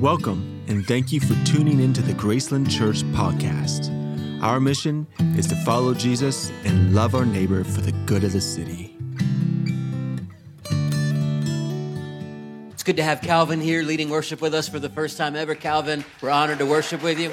Welcome, and thank you for tuning into the Graceland Church podcast. Our mission is to follow Jesus and love our neighbor for the good of the city. It's good to have Calvin here leading worship with us for the first time ever. Calvin, we're honored to worship with you.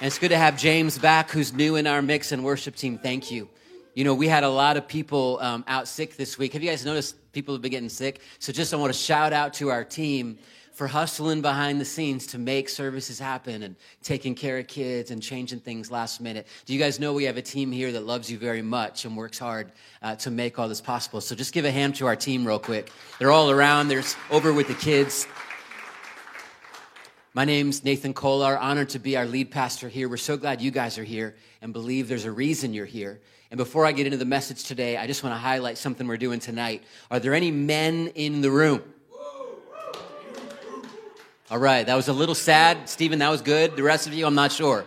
And it's good to have James back, who's new in our mix and worship team. Thank you. You know, we had a lot of people um, out sick this week. Have you guys noticed people have been getting sick? So just I want to shout out to our team for hustling behind the scenes to make services happen and taking care of kids and changing things last minute. Do you guys know we have a team here that loves you very much and works hard uh, to make all this possible? So just give a hand to our team real quick. They're all around. they're over with the kids. My name's Nathan Kollar. Honored to be our lead pastor here. We're so glad you guys are here and believe there's a reason you're here. And before I get into the message today, I just want to highlight something we're doing tonight. Are there any men in the room? All right, that was a little sad. Stephen, that was good. The rest of you, I'm not sure.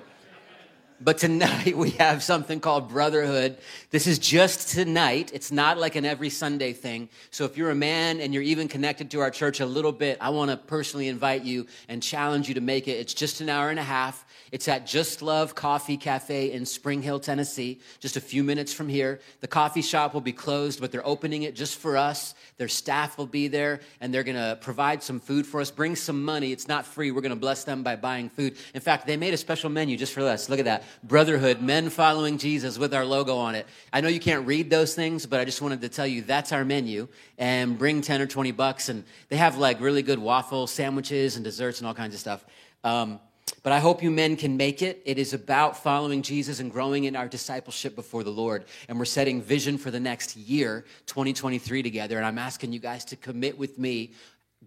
But tonight we have something called Brotherhood. This is just tonight. It's not like an every Sunday thing. So if you're a man and you're even connected to our church a little bit, I want to personally invite you and challenge you to make it. It's just an hour and a half. It's at Just Love Coffee Cafe in Spring Hill, Tennessee, just a few minutes from here. The coffee shop will be closed, but they're opening it just for us. Their staff will be there, and they're going to provide some food for us. Bring some money. It's not free. We're going to bless them by buying food. In fact, they made a special menu just for us. Look at that Brotherhood, men following Jesus with our logo on it. I know you can't read those things, but I just wanted to tell you that's our menu. And bring 10 or 20 bucks. And they have like really good waffle sandwiches and desserts and all kinds of stuff. Um, but I hope you men can make it. It is about following Jesus and growing in our discipleship before the Lord. And we're setting vision for the next year, 2023, together. And I'm asking you guys to commit with me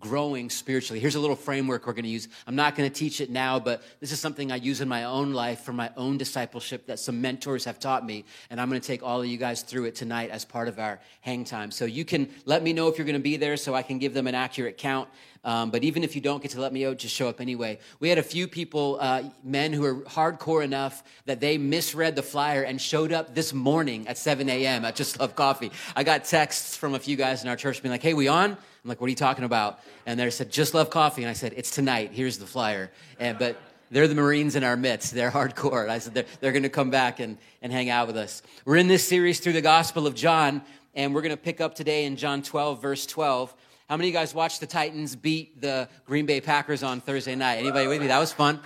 growing spiritually. Here's a little framework we're going to use. I'm not going to teach it now, but this is something I use in my own life for my own discipleship that some mentors have taught me. And I'm going to take all of you guys through it tonight as part of our hang time. So you can let me know if you're going to be there so I can give them an accurate count. Um, but even if you don't get to let me out, just show up anyway. We had a few people, uh, men who are hardcore enough that they misread the flyer and showed up this morning at 7 a.m. at Just Love Coffee. I got texts from a few guys in our church being like, hey, we on? I'm like, what are you talking about? And they said, just love coffee. And I said, it's tonight. Here's the flyer. And, but they're the Marines in our midst. They're hardcore. And I said, they're, they're going to come back and, and hang out with us. We're in this series through the Gospel of John, and we're going to pick up today in John 12, verse 12. How many of you guys watched the Titans beat the Green Bay Packers on Thursday night? Anybody with me? That was fun.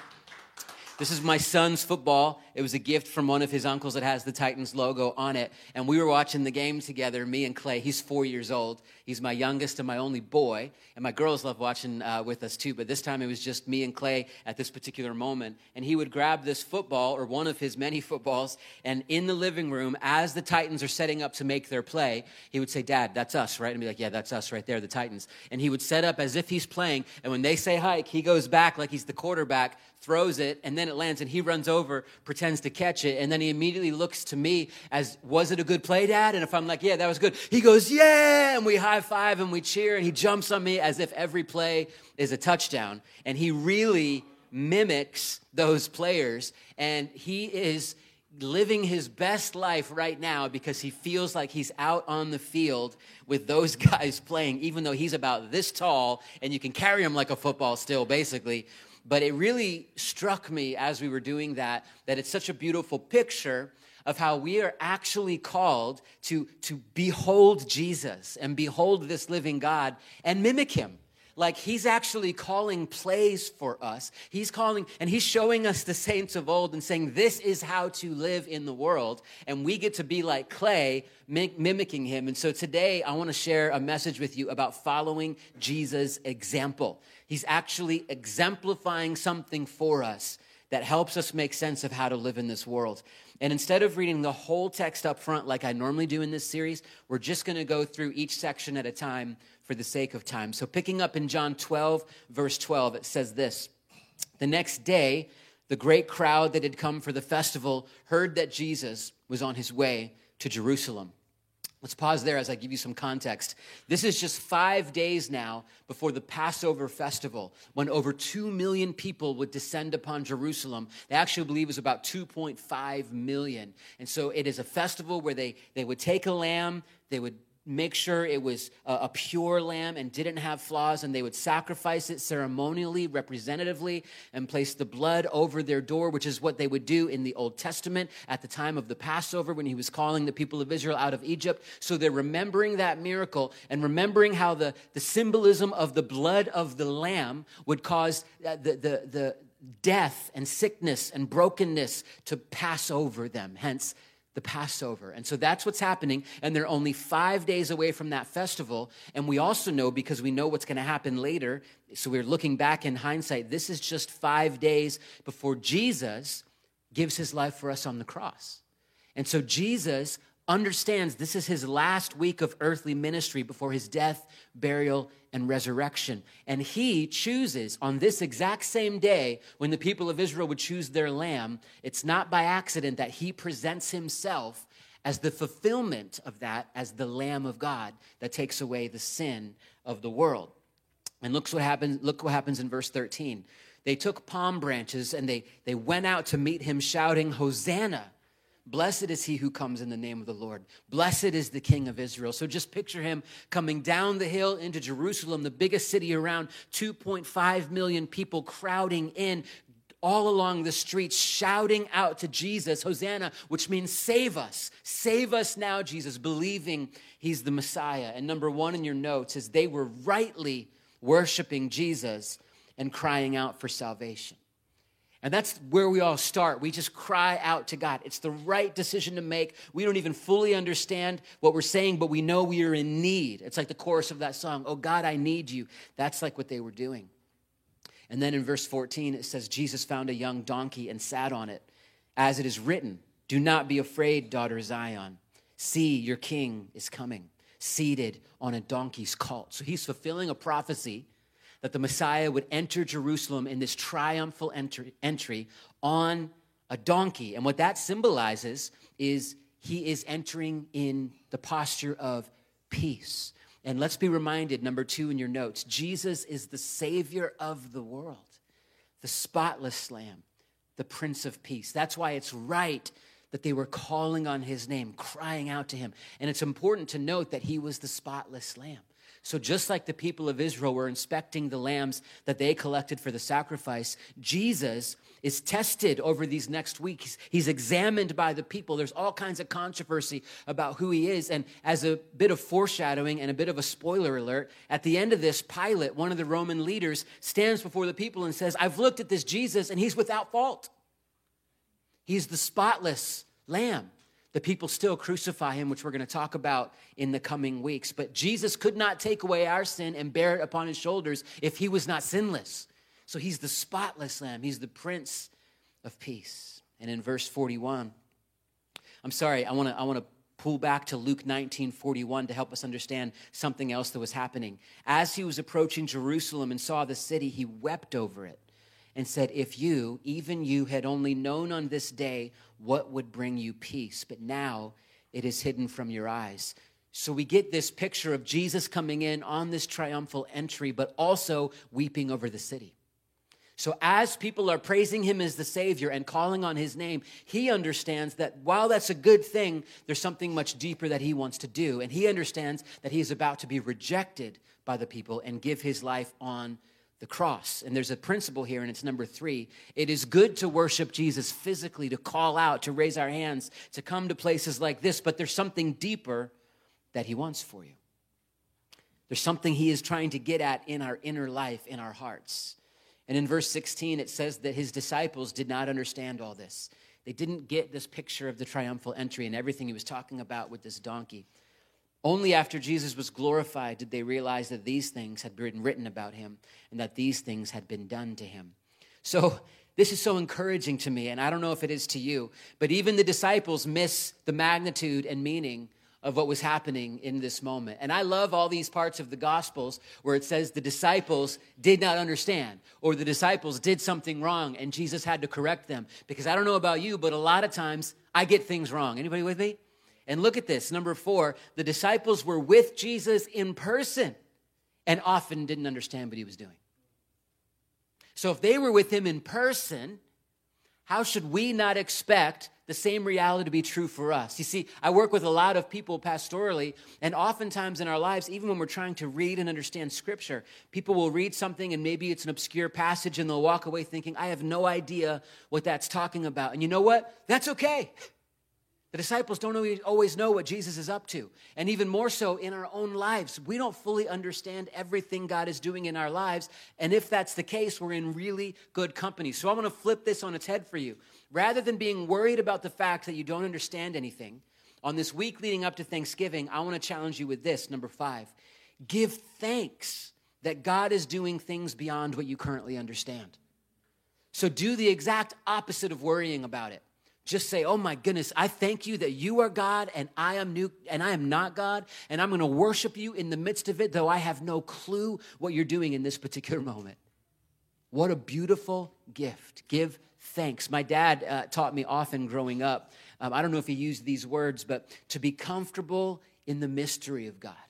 This is my son's football. It was a gift from one of his uncles that has the Titans logo on it. And we were watching the game together, me and Clay. He's four years old. He's my youngest and my only boy. And my girls love watching uh, with us too. But this time it was just me and Clay at this particular moment. And he would grab this football or one of his many footballs. And in the living room, as the Titans are setting up to make their play, he would say, Dad, that's us, right? And be like, Yeah, that's us right there, the Titans. And he would set up as if he's playing. And when they say hike, he goes back like he's the quarterback, throws it, and then it lands. And he runs over, pretends to catch it. And then he immediately looks to me as, Was it a good play, Dad? And if I'm like, Yeah, that was good, he goes, Yeah. And we high five and we cheer. And he jumps on me as if every play is a touchdown. And he really mimics those players. And he is living his best life right now because he feels like he's out on the field with those guys playing, even though he's about this tall and you can carry him like a football still, basically. But it really struck me as we were doing that that it's such a beautiful picture of how we are actually called to, to behold Jesus and behold this living God and mimic him like he's actually calling plays for us. He's calling and he's showing us the saints of old and saying, This is how to live in the world. And we get to be like Clay, mimicking him. And so today I want to share a message with you about following Jesus' example. He's actually exemplifying something for us that helps us make sense of how to live in this world. And instead of reading the whole text up front like I normally do in this series, we're just going to go through each section at a time for the sake of time. So, picking up in John 12, verse 12, it says this The next day, the great crowd that had come for the festival heard that Jesus was on his way to Jerusalem. Let's pause there as I give you some context. This is just five days now before the Passover festival, when over 2 million people would descend upon Jerusalem. They actually believe was about 2.5 million. And so it is a festival where they, they would take a lamb, they would make sure it was a, pure lamb and didn't have flaws, and they would sacrifice it ceremonially, representatively, and place the blood over their door, which is what they would do in the Old Testament at the time of the Passover when he was calling the people of Israel out of Egypt. So they're remembering that miracle and remembering how the, the symbolism of the blood of the lamb would cause uh, the, the, the death and sickness and brokenness to pass over them. Hence, the Passover. And so that's what's happening. And they're only five days away from that festival. And we also know, because we know what's going to happen later, so we're looking back in hindsight, this is just five days before Jesus gives his life for us on the cross. And so Jesus understands this is his last week of earthly ministry before his death, burial, and resurrection. And he chooses on this exact same day when the people of Israel would choose their lamb, it's not by accident that he presents himself as the fulfillment of that, as the Lamb of God that takes away the sin of the world. And look what happens, look what happens in verse 13. They took palm branches and they, they went out to meet him, shouting, Hosanna! Blessed is he who comes in the name of the Lord. Blessed is the King of Israel. So just picture him coming down the hill into Jerusalem, the biggest city around, 2.5 million people crowding in all along the streets, shouting out to Jesus, Hosanna, which means save us. Save us now, Jesus, believing he's the Messiah. And number one in your notes is they were rightly worshiping Jesus and crying out for salvation. And that's where we all start. We just cry out to God. It's the right decision to make. We don't even fully understand what we're saying, but we know we are in need. It's like the chorus of that song, Oh God, I need you. That's like what they were doing. And then in verse 14, it says, Jesus found a young donkey and sat on it. As it is written, Do not be afraid, daughter Zion. See, your king is coming, seated on a donkey's colt. So he's fulfilling a prophecy that the Messiah would enter Jerusalem in this triumphal entry, entry on a donkey. And what that symbolizes is he is entering in the posture of peace. And let's be reminded, number two in your notes Jesus is the Savior of the world, the spotless Lamb, the Prince of Peace. That's why it's right that they were calling on his name, crying out to him. And it's important to note that he was the spotless Lamb. So, just like the people of Israel were inspecting the lambs that they collected for the sacrifice, Jesus is tested over these next weeks. He's examined by the people. There's all kinds of controversy about who he is. And as a bit of foreshadowing and a bit of a spoiler alert, at the end of this, Pilate, one of the Roman leaders, stands before the people and says, I've looked at this Jesus and he's without fault. He's the spotless lamb. The people still crucify him, which we're going to talk about in the coming weeks. But Jesus could not take away our sin and bear it upon his shoulders if he was not sinless. So he's the spotless lamb, he's the prince of peace. And in verse 41, I'm sorry, I want to I want to pull back to Luke 19 41 to help us understand something else that was happening. As he was approaching Jerusalem and saw the city, he wept over it and said, If you, even you, had only known on this day what would bring you peace, but now it is hidden from your eyes. So we get this picture of Jesus coming in on this triumphal entry, but also weeping over the city. So, as people are praising him as the Savior and calling on his name, he understands that while that's a good thing, there's something much deeper that he wants to do. And he understands that he is about to be rejected by the people and give his life on the cross. And there's a principle here, and it's number three. It is good to worship Jesus physically, to call out, to raise our hands, to come to places like this, but there's something deeper that He wants for you. There's something He is trying to get at in our inner life, in our hearts. And in verse 16, it says that His disciples did not understand all this. They didn't get this picture of the triumphal entry and everything He was talking about with this donkey. Only after Jesus was glorified did they realize that these things had been written about him and that these things had been done to him. So, this is so encouraging to me, and I don't know if it is to you, but even the disciples miss the magnitude and meaning of what was happening in this moment. And I love all these parts of the Gospels where it says the disciples did not understand or the disciples did something wrong and Jesus had to correct them. Because I don't know about you, but a lot of times I get things wrong. Anybody with me? And look at this. Number four, the disciples were with Jesus in person and often didn't understand what he was doing. So if they were with him in person, how should we not expect the same reality to be true for us. You see, I work with a lot of people pastorally, and oftentimes in our lives, even when we're trying to read and understand scripture, people will read something and maybe it's an obscure passage and they'll walk away thinking, I have no idea what that's talking about. And you know what? That's okay. The disciples don't always know what Jesus is up to. And even more so in our own lives. We don't fully understand everything God is doing in our lives. And if that's the case, we're in really good company. So I'm going to flip this on its head for you. Rather than being worried about the fact that you don't understand anything, on this week leading up to Thanksgiving, I want to challenge you with this number five give thanks that God is doing things beyond what you currently understand. So do the exact opposite of worrying about it just say, "Oh my goodness, I thank you that you are God and I am new and I am not God, and I'm going to worship you in the midst of it though I have no clue what you're doing in this particular moment." What a beautiful gift. Give thanks. My dad uh, taught me often growing up. Um, I don't know if he used these words, but to be comfortable in the mystery of God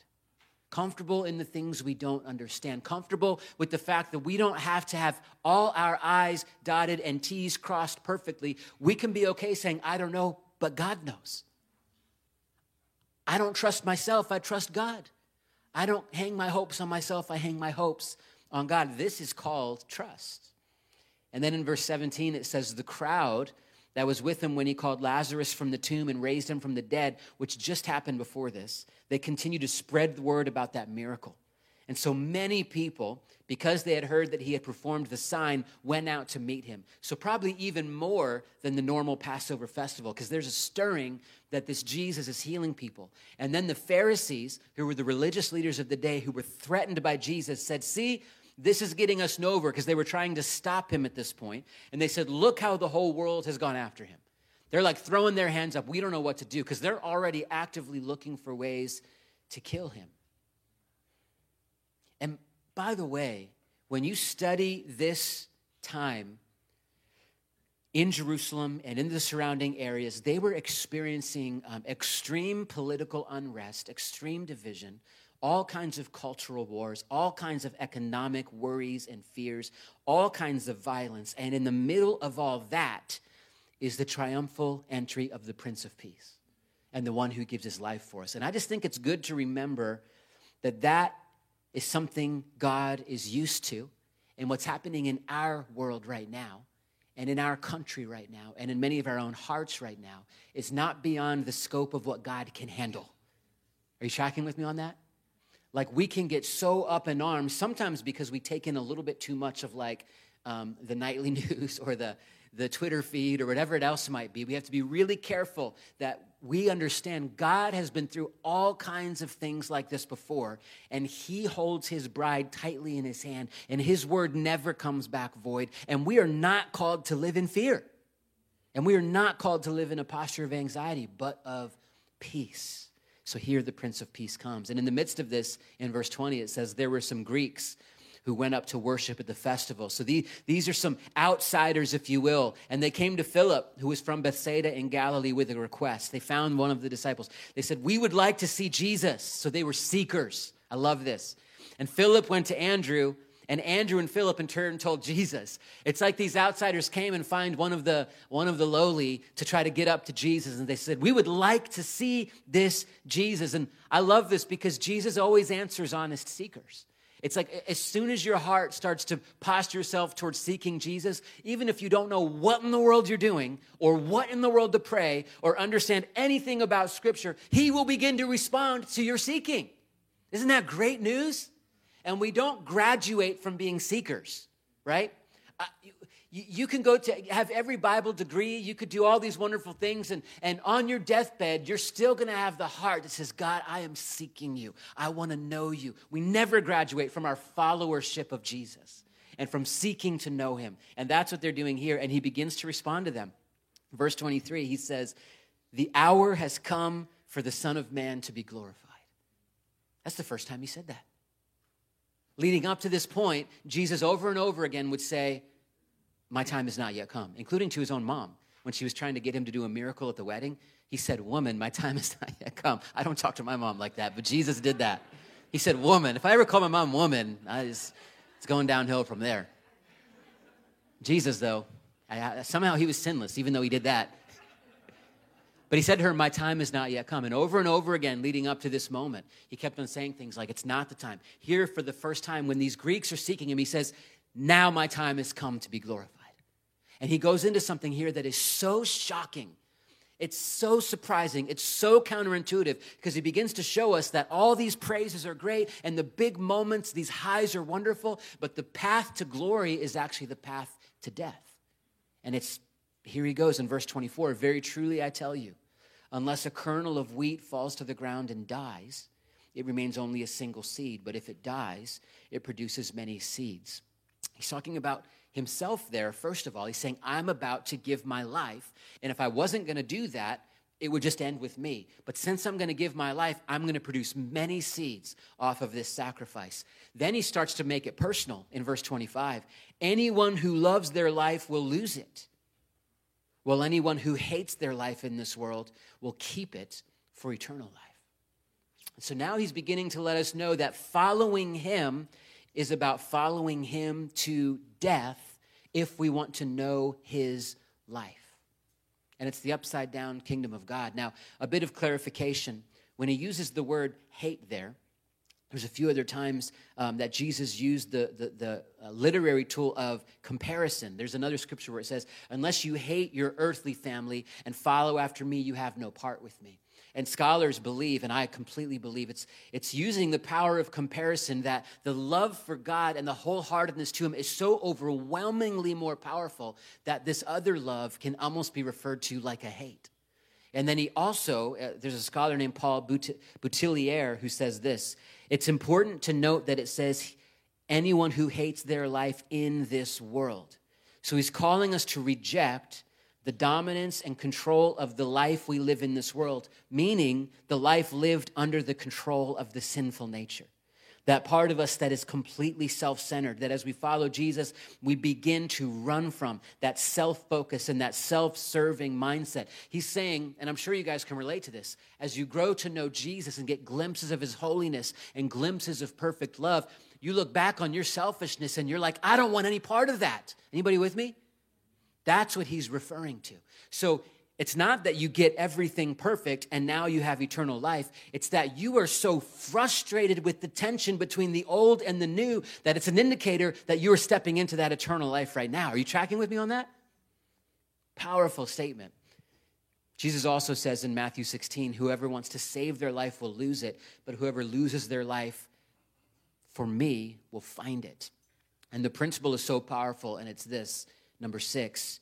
comfortable in the things we don't understand, comfortable with the fact that we don't have to have all our I's dotted and T's crossed perfectly. We can be okay saying, I don't know, but God knows. I don't trust myself, I trust God. I don't hang my hopes on myself, I hang my hopes on God. This is called trust. And then in verse 17, it says, The crowd that was with him when he called Lazarus from the tomb and raised him from the dead, which just happened before this. They continued to spread the word about that miracle. And so many people, because they had heard that he had performed the sign, went out to meet him. So, probably even more than the normal Passover festival, because there's a stirring that this Jesus is healing people. And then the Pharisees, who were the religious leaders of the day, who were threatened by Jesus, said, See, this is getting us nowhere because they were trying to stop him at this point. And they said, Look how the whole world has gone after him. They're like throwing their hands up. We don't know what to do because they're already actively looking for ways to kill him. And by the way, when you study this time in Jerusalem and in the surrounding areas, they were experiencing um, extreme political unrest, extreme division all kinds of cultural wars, all kinds of economic worries and fears, all kinds of violence. And in the middle of all that is the triumphal entry of the Prince of Peace and the one who gives his life for us. And I just think it's good to remember that that is something God is used to and what's happening in our world right now and in our country right now and in many of our own hearts right now is not beyond the scope of what God can handle. Are you tracking with me on that? Like we can get so up in arms sometimes because we take in a little bit too much of like um, the nightly news or the the twitter feed or whatever it else might be. We have to be really careful that we understand god has been through all kinds of things like this before and he holds his bride tightly in his hand and his word never comes back void and we are not called to live in fear. And we are not called to live in a posture of anxiety but of peace so here the Prince of Peace comes. And in the midst of this, in verse 20, it says, There were some Greeks who went up to worship at the festival. So the, these are some outsiders, if you will. And they came to Philip, who was from Bethsaida in Galilee, with a request. They found one of the disciples. They said, We would like to see Jesus. So they were seekers. I love this. And Philip went to Andrew and Andrew and Philip in turn told Jesus. It's like these outsiders came and find one of the one of the lowly to try to get up to Jesus and they said, "We would like to see this Jesus." And I love this because Jesus always answers honest seekers. It's like as soon as your heart starts to posture yourself towards seeking Jesus, even if you don't know what in the world you're doing or what in the world to pray or understand anything about scripture, he will begin to respond to your seeking. Isn't that great news? And we don't graduate from being seekers, right? Uh, you, you can go to have every Bible degree, you could do all these wonderful things, and, and on your deathbed, you're still gonna have the heart that says, God, I am seeking you. I wanna know you. We never graduate from our followership of Jesus and from seeking to know him. And that's what they're doing here. And he begins to respond to them. Verse 23, he says, The hour has come for the Son of Man to be glorified. That's the first time he said that leading up to this point, Jesus over and over again would say, My time has not yet come, including to his own mom. When she was trying to get him to do a miracle at the wedding, he said, Woman, my time has not yet come. I don't talk to my mom like that, but Jesus did that. He said, Woman. If I ever call my mom woman, just, it's going downhill from there. Jesus, though, I, somehow he was sinless, even though he did that. But he said to her, My time is not yet come. And over and over again, leading up to this moment, he kept on saying things like, It's not the time. Here, for the first time, when these Greeks are seeking him, he says, Now my time has come to be glorified. And he goes into something here that is so shocking. It's so surprising. It's so counterintuitive because he begins to show us that all these praises are great and the big moments, these highs are wonderful, but the path to glory is actually the path to death. And it's here he goes in verse 24 Very truly I tell you, unless a kernel of wheat falls to the ground and dies, it remains only a single seed, but if it dies, it produces many seeds. He's talking about himself there, first of all. He's saying, I'm about to give my life, and if I wasn't going to do that, it would just end with me. But since I'm going to give my life, I'm going to produce many seeds off of this sacrifice. Then he starts to make it personal in verse 25. Anyone who loves their life will lose it while anyone who hates their life in this world will keep it for eternal life. So now he's beginning to let us know that following him is about following him to death if we want to know his life. And it's the upside down kingdom of God. Now, a bit of clarification. When he uses the word hate there, there's a few other times um, that Jesus used the, the, the uh, literary tool of comparison. There's another scripture where it says, Unless you hate your earthly family and follow after me, you have no part with me. And scholars believe, and I completely believe, it's, it's using the power of comparison that the love for God and the wholeheartedness to Him is so overwhelmingly more powerful that this other love can almost be referred to like a hate. And then he also, uh, there's a scholar named Paul Boutillier who says this it's important to note that it says anyone who hates their life in this world. So he's calling us to reject the dominance and control of the life we live in this world, meaning the life lived under the control of the sinful nature that part of us that is completely self centered, that as we follow Jesus, we begin to run from that self focus and that self serving mindset. He's saying, and I'm sure you guys can relate to this, as you grow to know Jesus and get glimpses of his holiness and glimpses of perfect love, you look back on your selfishness and you're like, I don't want any part of that. Anybody with me? That's what he's referring to. So it's not that you get everything perfect and now you have eternal life. It's that you are so frustrated with the tension between the old and the new that it's an indicator that you are stepping into that eternal life right now. Are you tracking with me on that? Powerful statement. Jesus also says in Matthew 16, whoever wants to save their life will lose it, but whoever loses their life for me will find it. And the principle is so powerful, and it's this number six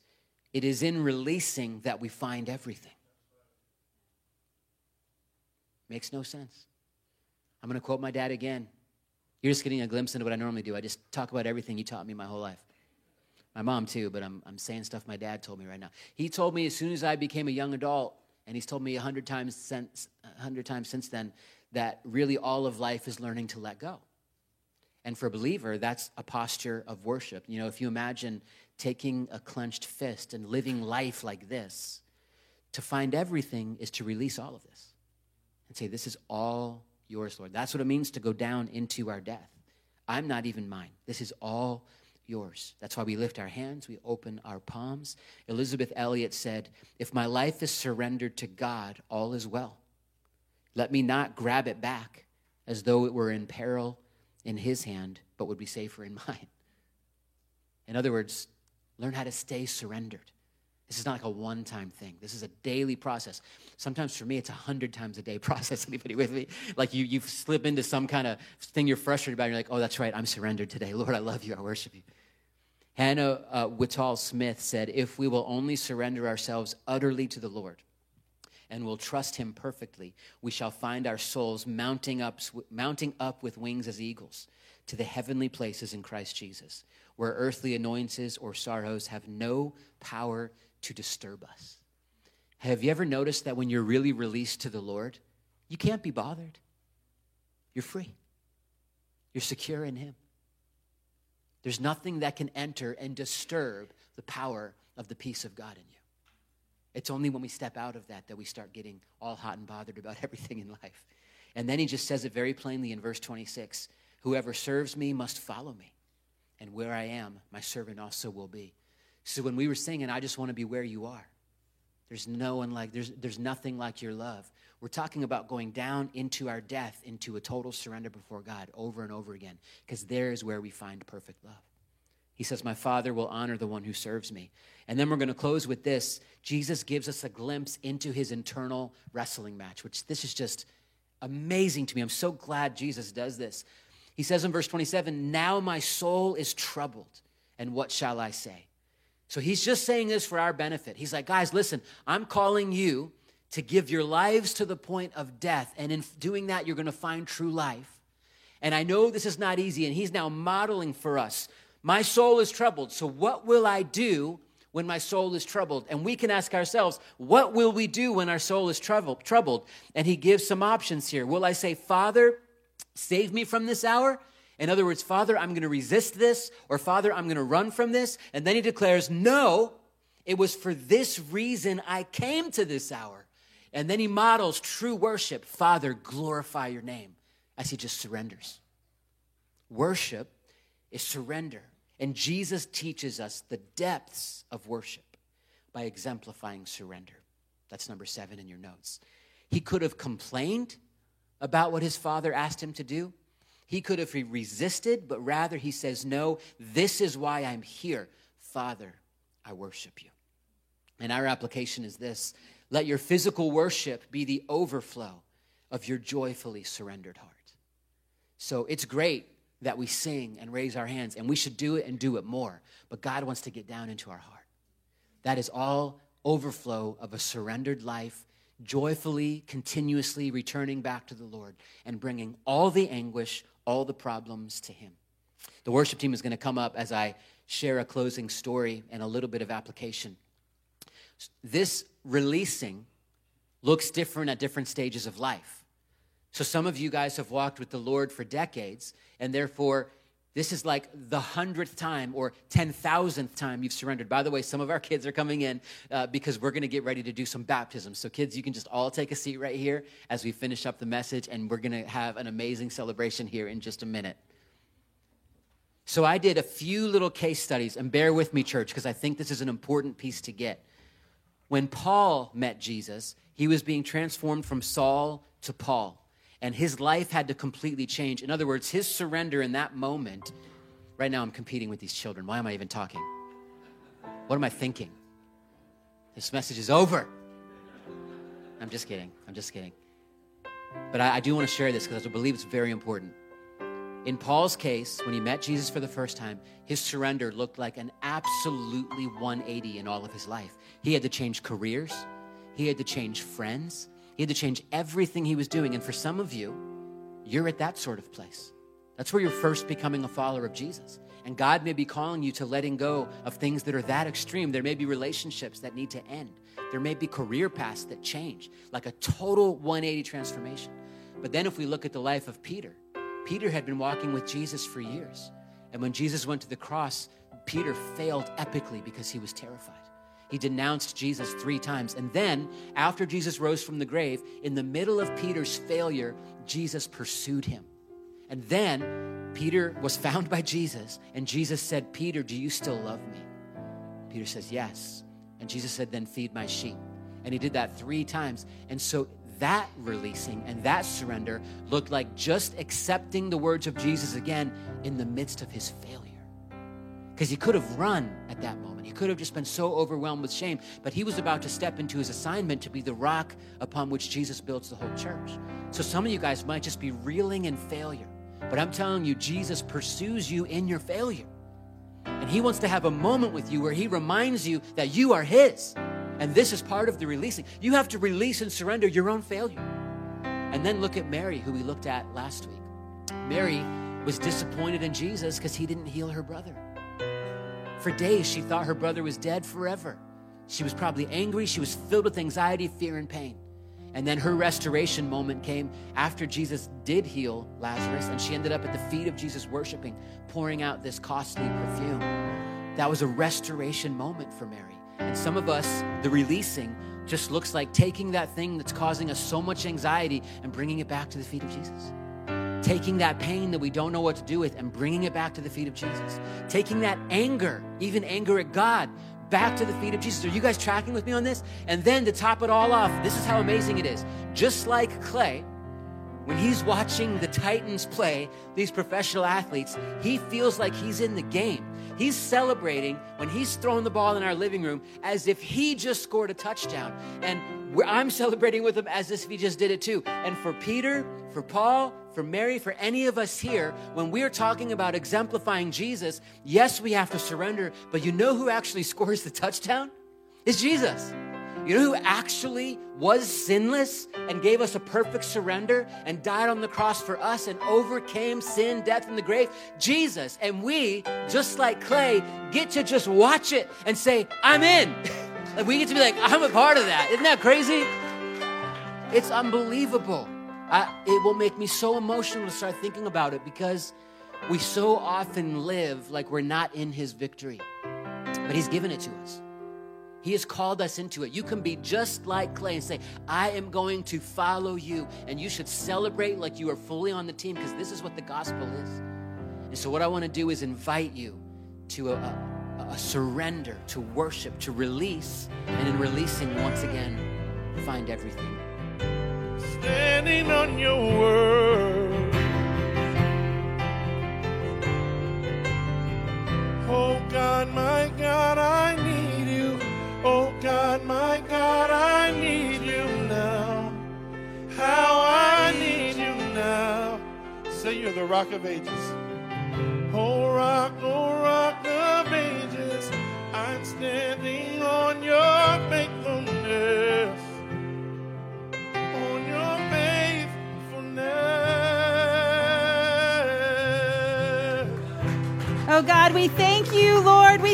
it is in releasing that we find everything. Makes no sense. I'm going to quote my dad again. You're just getting a glimpse into what I normally do. I just talk about everything you taught me my whole life. My mom, too, but I'm, I'm saying stuff my dad told me right now. He told me as soon as I became a young adult, and he's told me a hundred times since, a hundred times since then, that really all of life is learning to let go. And for a believer, that's a posture of worship. You know, if you imagine taking a clenched fist and living life like this. To find everything is to release all of this and say, This is all yours, Lord. That's what it means to go down into our death. I'm not even mine. This is all yours. That's why we lift our hands, we open our palms. Elisabeth Elliot said, If my life is surrendered to God, all is well. Let me not grab it back as though it were in peril in his hand, but would be safer in mine. In other words, Learn how to stay surrendered. This is not like a one time thing. This is a daily process. Sometimes for me, it's a hundred times a day process. Anybody with me? Like you, you slip into some kind of thing you're frustrated about, and you're like, oh, that's right, I'm surrendered today. Lord, I love you, I worship you. Hannah uh, Smith said, if we will only surrender ourselves utterly to the Lord and will trust him perfectly, we shall find our souls mounting up, mounting up with wings as eagles to the heavenly places in Christ Jesus where earthly annoyances or sorrows have no power to disturb us. Have you ever noticed that when you're really released to the Lord, you can't be bothered? You're free, you're secure in Him. There's nothing that can enter and disturb the power of the peace of God in you. It's only when we step out of that that we start getting all hot and bothered about everything in life. And then he just says it very plainly in verse 26 Whoever serves me must follow me and where I am, my servant also will be. So when we were singing, I just want to be where you are. There's no one like, there's, there's nothing like your love. We're talking about going down into our death, into a total surrender before God over and over again, because there is where we find perfect love. He says, My Father will honor the one who serves me. And then we're going to close with this. Jesus gives us a glimpse into his internal wrestling match, which this is just amazing to me. I'm so glad Jesus does this. He says in verse 27, Now my soul is troubled, and what shall I say? So he's just saying this for our benefit. He's like, Guys, listen, I'm calling you to give your lives to the point of death. And in doing that, you're going to find true life. And I know this is not easy. And he's now modeling for us my soul is troubled. So, what will I do when my soul is troubled? And we can ask ourselves, what will we do when our soul is troubled? And he gives some options here. Will I say, Father, save me from this hour? In other words, Father, I'm going to resist this, or Father, I'm going to run from this. And then he declares, No, it was for this reason I came to this hour. And then he models true worship. Father, glorify your name as he just surrenders. Worship is surrender. And Jesus teaches us the depths of worship by exemplifying surrender. That's number seven in your notes. He could have complained about what his father asked him to do. He could have resisted, but rather he says, No, this is why I'm here. Father, I worship you. And our application is this let your physical worship be the overflow of your joyfully surrendered heart. So it's great that we sing and raise our hands, and we should do it and do it more. But God wants to get down into our heart. That is all overflow of a surrendered life, joyfully, continuously returning back to the Lord and bringing all the anguish, all the problems to Him. The worship team is going to come up as I share a closing story and a little bit of application. This releasing looks different at different stages of life. So some of you guys have walked with the Lord for decades, and therefore, this is like the hundredth time or 10,000th time you've surrendered. By the way, some of our kids are coming in uh, because we're going to get ready to do some baptisms. So, kids, you can just all take a seat right here as we finish up the message, and we're going to have an amazing celebration here in just a minute. So, I did a few little case studies, and bear with me, church, because I think this is an important piece to get. When Paul met Jesus, he was being transformed from Saul to Paul and his life had to completely change. In other words, his surrender in that moment. Right now, I'm competing with these children. Why am I even talking? What am I thinking? This message is over. I'm just kidding. I'm just kidding. But I, I do want to share this because I believe it's very important. In Paul's case, when he met Jesus for the first time, his surrender looked like an absolutely 180 in all of his life. He had to change careers, he had to change friends, he had to change everything he was doing. And for some of you, you're at that sort of place. That's where you're first becoming a follower of Jesus. And God may be calling you to letting go of things that are that extreme. There may be relationships that need to end. There may be career paths that change, like a total 180 transformation. But then if we look at the life of Peter, Peter had been walking with Jesus for years. And when Jesus went to the cross, Peter failed epically because he was terrified. He denounced Jesus three times. And then, after Jesus rose from the grave, in the middle of Peter's failure, Jesus pursued him. And then Peter was found by Jesus, and Jesus said, Peter, do you still love me? Peter says, Yes. And Jesus said, Then feed my sheep. And he did that three times. And so that releasing and that surrender looked like just accepting the words of Jesus again in the midst of his failure. Because he could have run at that moment. He could have just been so overwhelmed with shame, but he was about to step into his assignment to be the rock upon which Jesus builds the whole church. So some of you guys might just be reeling in failure. But I'm telling you, Jesus pursues you in your failure. And he wants to have a moment with you where he reminds you that you are his. And this is part of the releasing. You have to release and surrender your own failure. And then look at Mary, who we looked at last week. Mary was disappointed in Jesus because he didn't heal her brother. For days, she thought her brother was dead forever. She was probably angry. She was filled with anxiety, fear, and pain. And then her restoration moment came after Jesus did heal Lazarus, and she ended up at the feet of Jesus worshiping, pouring out this costly perfume. That was a restoration moment for Mary. And some of us, the releasing just looks like taking that thing that's causing us so much anxiety and bringing it back to the feet of Jesus taking that pain that we don't know what to do with and bringing it back to the feet of Jesus. Taking that anger, even anger at God, back to the feet of Jesus. Are you guys tracking with me on this? And then to top it all off, this is how amazing it is. Just like Clay, when he's watching the Titans play these professional athletes, he feels like he's in the game. He's celebrating when he's throwing the ball in our living room as if he just scored a touchdown. And I'm celebrating with them as if he just did it too. And for Peter, for Paul, for Mary, for any of us here, when we're talking about exemplifying Jesus, yes, we have to surrender, but you know who actually scores the touchdown? It's Jesus. You know who actually was sinless and gave us a perfect surrender and died on the cross for us and overcame sin, death, and the grave? Jesus. And we, just like Clay, get to just watch it and say, I'm in. like we get to be like, I'm a part of that. Isn't that crazy? It's unbelievable. I, it will make me so emotional to start thinking about it because we so often live like we're not in his victory, but he's given it to us. He has called us into it. You can be just like Clay and say, I am going to follow you. And you should celebrate like you are fully on the team because this is what the gospel is. And so, what I want to do is invite you to a, a, a surrender, to worship, to release. And in releasing, once again, find everything. Standing on your word. Oh God, my God, I need you. Oh God, my God, I need you now. How I need you now. Say you're the rock of ages. Oh rock, oh rock standing on your faithfulness. On your faithfulness. Oh God, we thank you, Lord. We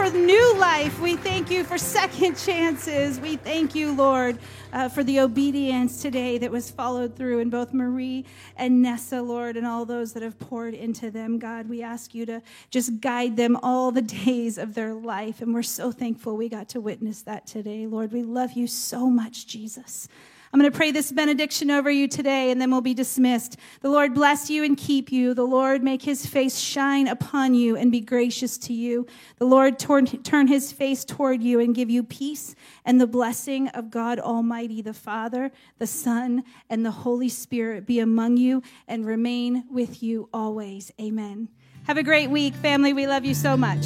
for new life. We thank you for second chances. We thank you, Lord, uh, for the obedience today that was followed through in both Marie and Nessa, Lord, and all those that have poured into them. God, we ask you to just guide them all the days of their life. And we're so thankful we got to witness that today, Lord. We love you so much, Jesus. I'm going to pray this benediction over you today and then we'll be dismissed. The Lord bless you and keep you. The Lord make his face shine upon you and be gracious to you. The Lord turn, turn his face toward you and give you peace and the blessing of God Almighty, the Father, the Son, and the Holy Spirit be among you and remain with you always. Amen. Have a great week, family. We love you so much.